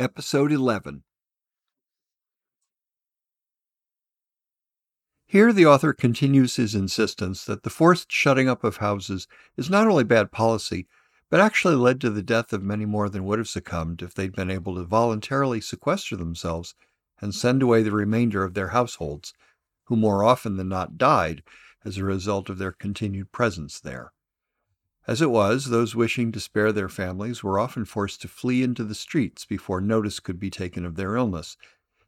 Episode 11 Here the author continues his insistence that the forced shutting up of houses is not only bad policy, but actually led to the death of many more than would have succumbed if they'd been able to voluntarily sequester themselves and send away the remainder of their households, who more often than not died as a result of their continued presence there. As it was, those wishing to spare their families were often forced to flee into the streets before notice could be taken of their illness,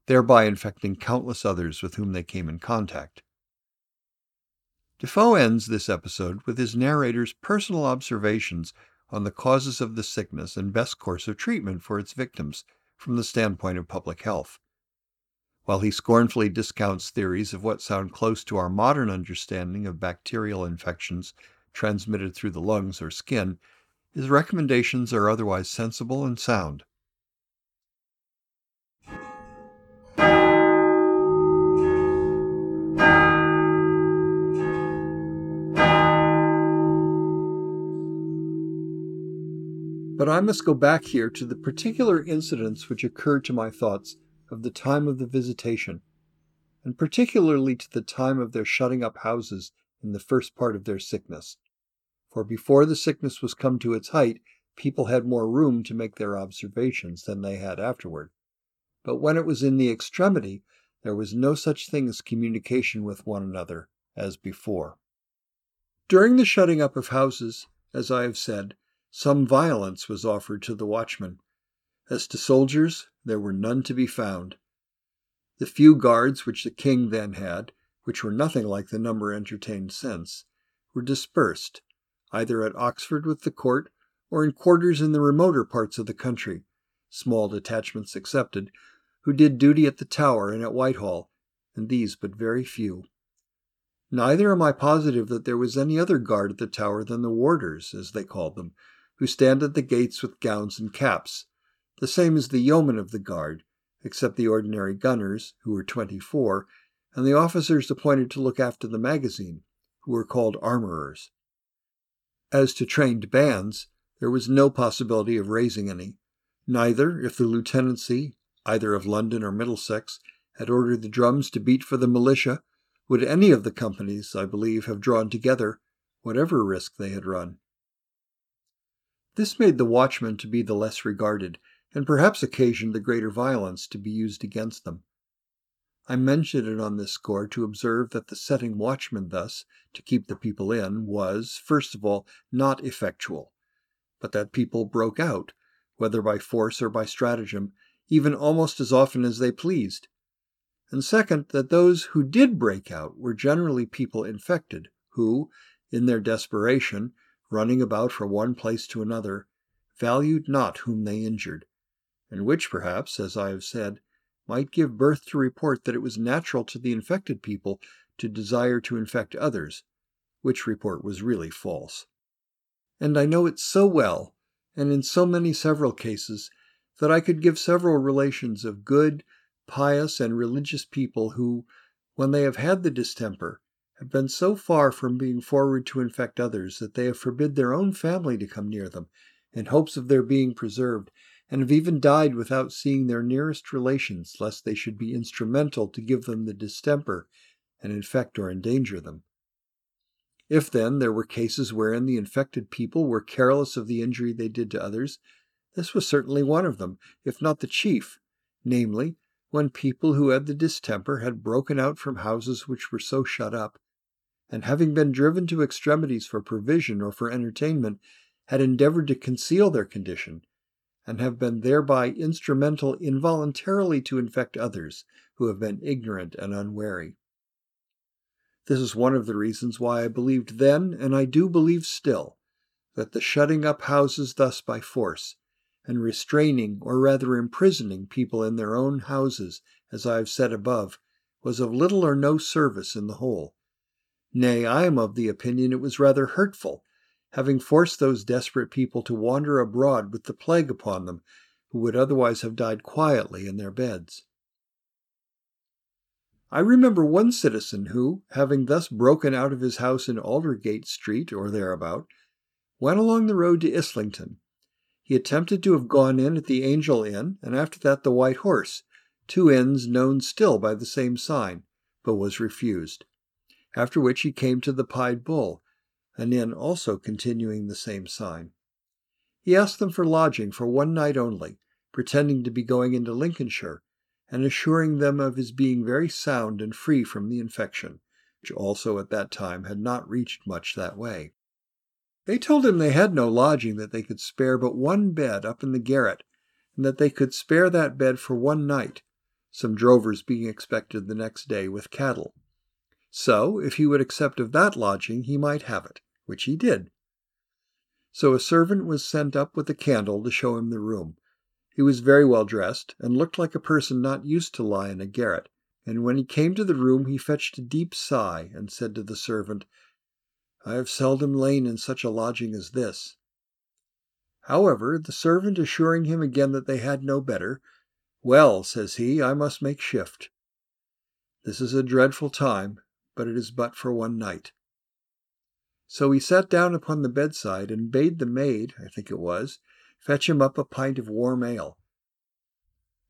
thereby infecting countless others with whom they came in contact. Defoe ends this episode with his narrator's personal observations on the causes of the sickness and best course of treatment for its victims from the standpoint of public health. While he scornfully discounts theories of what sound close to our modern understanding of bacterial infections transmitted through the lungs or skin, his recommendations are otherwise sensible and sound. But I must go back here to the particular incidents which occurred to my thoughts of the time of the visitation, and particularly to the time of their shutting up houses in the first part of their sickness. For before the sickness was come to its height, people had more room to make their observations than they had afterward. But when it was in the extremity, there was no such thing as communication with one another as before. During the shutting up of houses, as I have said, some violence was offered to the watchmen. As to soldiers, there were none to be found. The few guards which the king then had which were nothing like the number entertained since, were dispersed, either at Oxford with the court or in quarters in the remoter parts of the country, small detachments excepted, who did duty at the Tower and at Whitehall, and these but very few. Neither am I positive that there was any other guard at the Tower than the warders, as they called them, who stand at the gates with gowns and caps, the same as the yeomen of the guard, except the ordinary gunners, who were twenty four, and the officers appointed to look after the magazine, who were called armorers. As to trained bands, there was no possibility of raising any, neither if the lieutenancy, either of London or Middlesex, had ordered the drums to beat for the militia, would any of the companies, I believe, have drawn together, whatever risk they had run. This made the watchmen to be the less regarded, and perhaps occasioned the greater violence to be used against them. I mention it on this score to observe that the setting watchman thus, to keep the people in, was, first of all, not effectual, but that people broke out, whether by force or by stratagem, even almost as often as they pleased. And second, that those who did break out were generally people infected, who, in their desperation, running about from one place to another, valued not whom they injured, and which perhaps, as I have said, might give birth to report that it was natural to the infected people to desire to infect others, which report was really false. And I know it so well, and in so many several cases, that I could give several relations of good, pious, and religious people who, when they have had the distemper, have been so far from being forward to infect others that they have forbid their own family to come near them, in hopes of their being preserved, and have even died without seeing their nearest relations, lest they should be instrumental to give them the distemper and infect or endanger them. If, then, there were cases wherein the infected people were careless of the injury they did to others, this was certainly one of them, if not the chief, namely, when people who had the distemper had broken out from houses which were so shut up, and having been driven to extremities for provision or for entertainment, had endeavored to conceal their condition, and have been thereby instrumental involuntarily to infect others who have been ignorant and unwary. This is one of the reasons why I believed then, and I do believe still, that the shutting up houses thus by force, and restraining or rather imprisoning people in their own houses, as I have said above, was of little or no service in the whole. Nay, I am of the opinion it was rather hurtful, having forced those desperate people to wander abroad with the plague upon them, who would otherwise have died quietly in their beds. I remember one citizen who, having thus broken out of his house in Aldersgate Street or thereabout, went along the road to Islington. He attempted to have gone in at the Angel Inn, and after that the White Horse, two inns known still by the same sign, but was refused. After which he came to the Pied Bull, an inn also continuing the same sign. He asked them for lodging for one night only, pretending to be going into Lincolnshire, and assuring them of his being very sound and free from the infection, which also at that time had not reached much that way. They told him they had no lodging, that they could spare but one bed up in the garret, and that they could spare that bed for one night, some drovers being expected the next day with cattle. So, if he would accept of that lodging, he might have it, which he did. So a servant was sent up with a candle to show him the room, he was very well dressed, and looked like a person not used to lie in a garret, and when he came to the room he fetched a deep sigh, and said to the servant, I have seldom lain in such a lodging as this. However, the servant assuring him again that they had no better, Well, says he, I must make shift. This is a dreadful time, but it is but for one night. So he sat down upon the bedside and bade the maid, I think it was, Fetch him up a pint of warm ale.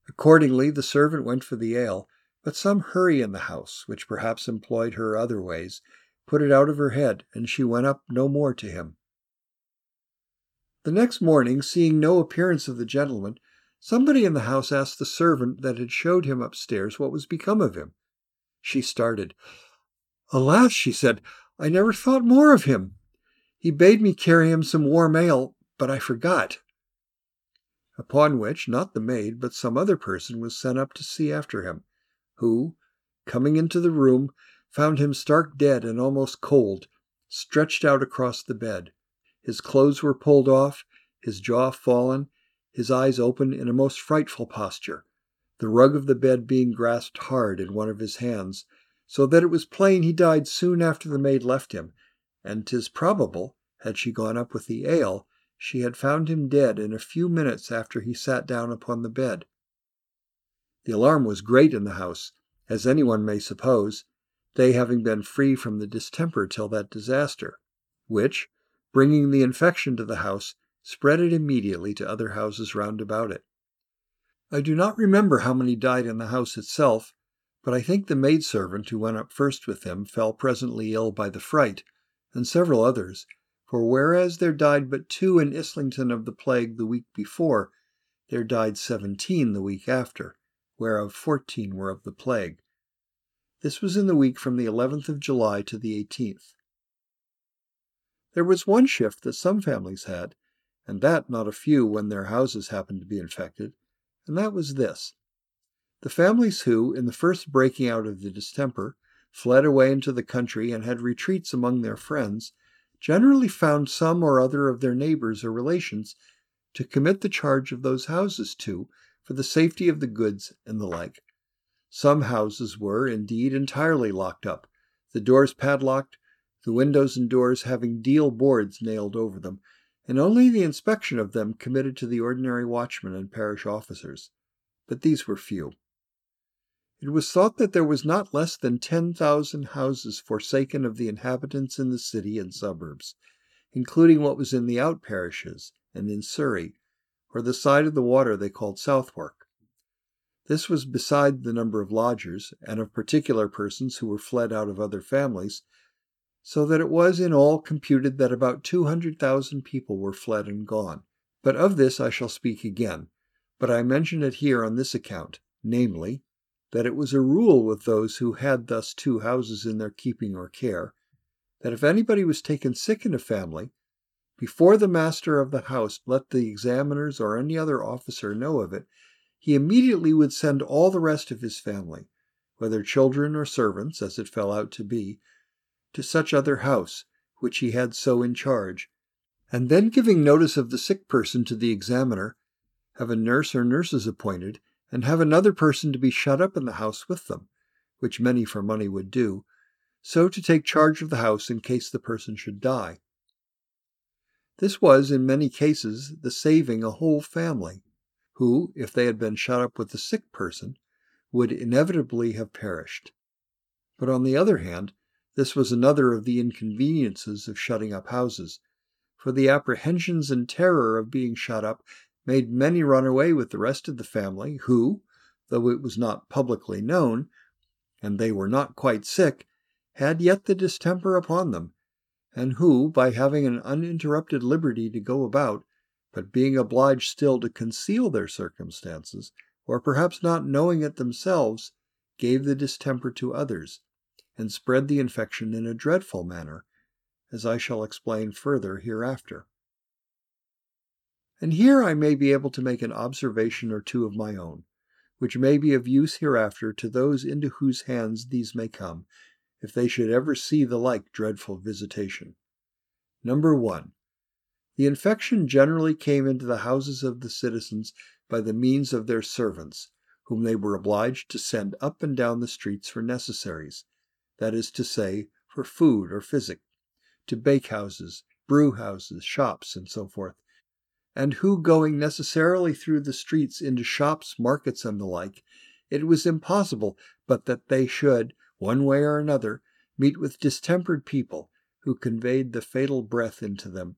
Accordingly, the servant went for the ale, but some hurry in the house, which perhaps employed her other ways, put it out of her head, and she went up no more to him. The next morning, seeing no appearance of the gentleman, somebody in the house asked the servant that had showed him upstairs what was become of him. She started. Alas, she said, I never thought more of him. He bade me carry him some warm ale, but I forgot upon which not the maid, but some other person was sent up to see after him, who, coming into the room, found him stark dead and almost cold, stretched out across the bed. His clothes were pulled off, his jaw fallen, his eyes open in a most frightful posture, the rug of the bed being grasped hard in one of his hands, so that it was plain he died soon after the maid left him, and 'tis probable, had she gone up with the ale, she had found him dead in a few minutes after he sat down upon the bed. The alarm was great in the house, as anyone may suppose, they having been free from the distemper till that disaster, which, bringing the infection to the house, spread it immediately to other houses round about it. I do not remember how many died in the house itself, but I think the maidservant who went up first with him fell presently ill by the fright, and several others, for whereas there died but two in Islington of the plague the week before, there died seventeen the week after, whereof fourteen were of the plague. This was in the week from the 11th of July to the 18th. There was one shift that some families had, and that not a few when their houses happened to be infected, and that was this. The families who, in the first breaking out of the distemper, fled away into the country and had retreats among their friends, generally found some or other of their neighbors or relations to commit the charge of those houses to for the safety of the goods and the like. Some houses were, indeed, entirely locked up, the doors padlocked, the windows and doors having deal boards nailed over them, and only the inspection of them committed to the ordinary watchmen and parish officers. But these were few. It was thought that there was not less than 10,000 houses forsaken of the inhabitants in the city and suburbs, including what was in the out parishes and in Surrey, or the side of the water they called Southwark. This was beside the number of lodgers and of particular persons who were fled out of other families, so that it was in all computed that about 200,000 people were fled and gone. But of this I shall speak again, but I mention it here on this account, namely, that it was a rule with those who had thus two houses in their keeping or care, that if anybody was taken sick in a family, before the master of the house let the examiners or any other officer know of it, he immediately would send all the rest of his family, whether children or servants, as it fell out to be, to such other house, which he had so in charge, and then giving notice of the sick person to the examiner, have a nurse or nurses appointed, and have another person to be shut up in the house with them, which many for money would do, so to take charge of the house in case the person should die. This was, in many cases, the saving a whole family, who, if they had been shut up with the sick person, would inevitably have perished. But on the other hand, this was another of the inconveniences of shutting up houses, for the apprehensions and terror of being shut up made many run away with the rest of the family, who, though it was not publicly known, and they were not quite sick, had yet the distemper upon them, and who, by having an uninterrupted liberty to go about, but being obliged still to conceal their circumstances, or perhaps not knowing it themselves, gave the distemper to others, and spread the infection in a dreadful manner, as I shall explain further hereafter. And here I may be able to make an observation or two of my own, which may be of use hereafter to those into whose hands these may come, if they should ever see the like dreadful visitation. Number one, the infection generally came into the houses of the citizens by the means of their servants, whom they were obliged to send up and down the streets for necessaries, that is to say, for food or physic, to bakehouses, brewhouses, shops, and so forth, and who, going necessarily through the streets into shops, markets, and the like, it was impossible but that they should, one way or another, meet with distempered people who conveyed the fatal breath into them,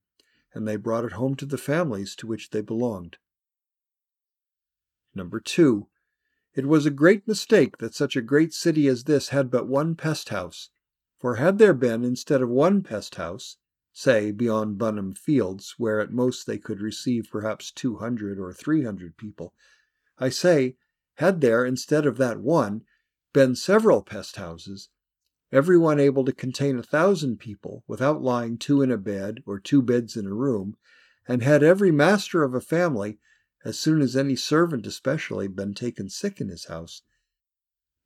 and they brought it home to the families to which they belonged. Number two, it was a great mistake that such a great city as this had but one pest house, for had there been, instead of one pest house, say beyond Bunhill Fields, where at most they could receive perhaps two hundred or three hundred people, I say, had there, instead of that one, been several pest houses, every one able to contain a thousand people without lying two in a bed or two beds in a room, and had every master of a family, as soon as any servant especially been taken sick in his house,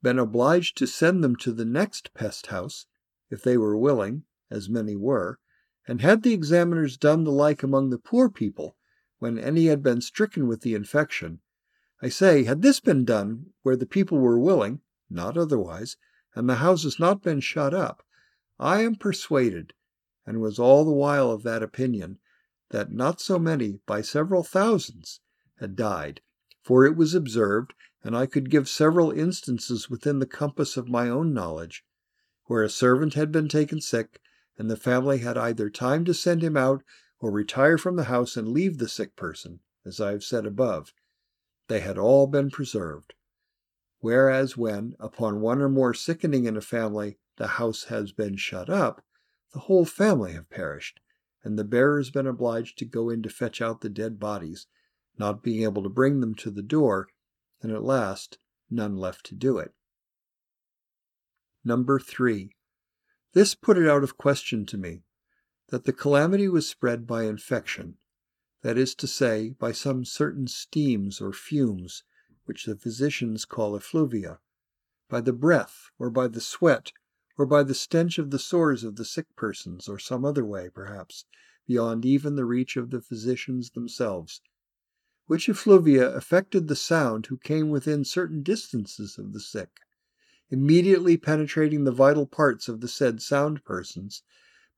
been obliged to send them to the next pest house, if they were willing, as many were, and had the examiners done the like among the poor people, when any had been stricken with the infection, I say, had this been done where the people were willing, not otherwise, and the houses not been shut up, I am persuaded, and was all the while of that opinion, that not so many, by several thousands, had died, for it was observed, and I could give several instances within the compass of my own knowledge, where a servant had been taken sick, and the family had either time to send him out or retire from the house and leave the sick person, as I have said above. They had all been preserved. Whereas when, upon one or more sickening in a family, the house has been shut up, the whole family have perished, and the bearers been obliged to go in to fetch out the dead bodies, not being able to bring them to the door, and at last none left to do it. Number three. This put it out of question to me that the calamity was spread by infection, that is to say, by some certain steams or fumes, which the physicians call effluvia, by the breath, or by the sweat, or by the stench of the sores of the sick persons, or some other way, perhaps, beyond even the reach of the physicians themselves, which effluvia affected the sound who came within certain distances of the sick immediately penetrating the vital parts of the said sound persons,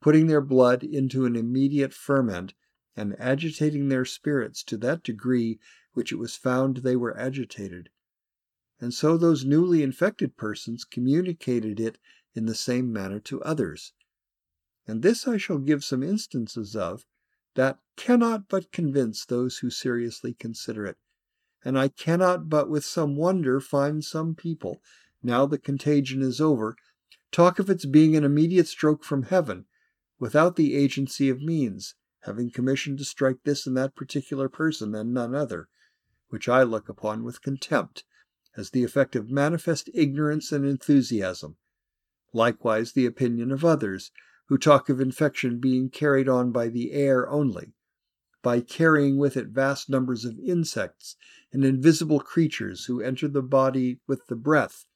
putting their blood into an immediate ferment, and agitating their spirits to that degree which it was found they were agitated. And so those newly infected persons communicated it in the same manner to others. And this I shall give some instances of, that cannot but convince those who seriously consider it. And I cannot but with some wonder find some people now the contagion is over, talk of its being an immediate stroke from heaven, without the agency of means, having commission to strike this and that particular person and none other, which I look upon with contempt, as the effect of manifest ignorance and enthusiasm. Likewise the opinion of others, who talk of infection being carried on by the air only, by carrying with it vast numbers of insects and invisible creatures who enter the body with the breath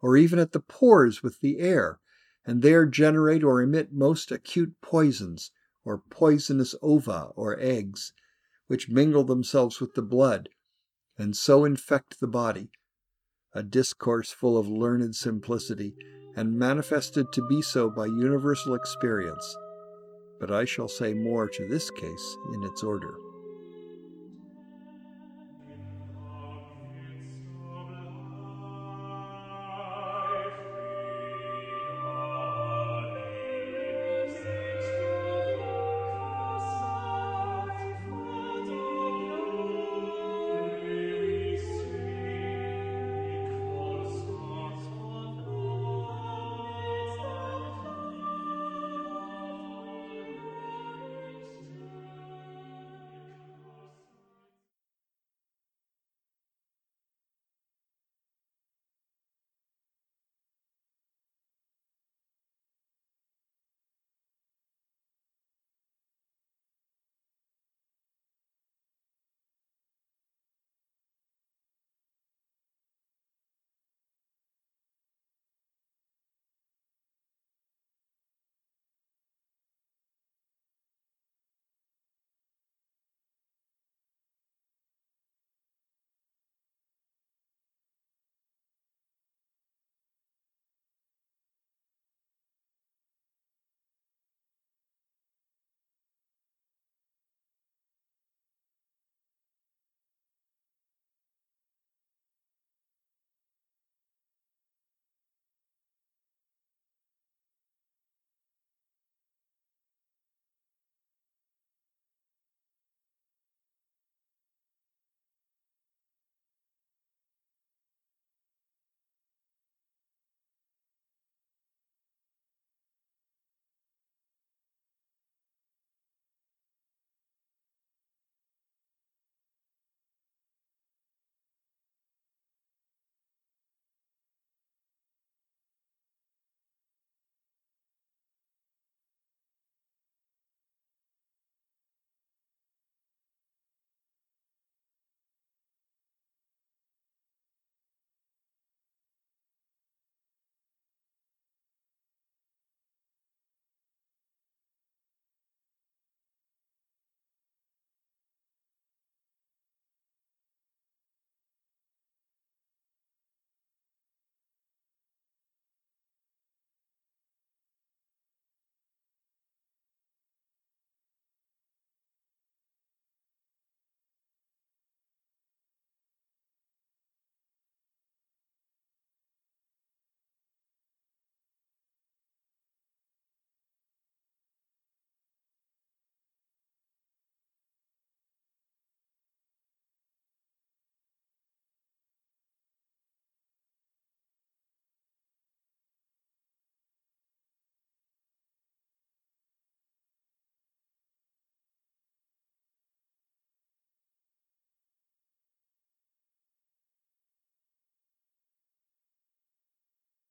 or even at the pores with the air, and there generate or emit most acute poisons, or poisonous ova or eggs, which mingle themselves with the blood, and so infect the body. A discourse full of learned simplicity, and manifested to be so by universal experience. But I shall say more to this case in its order.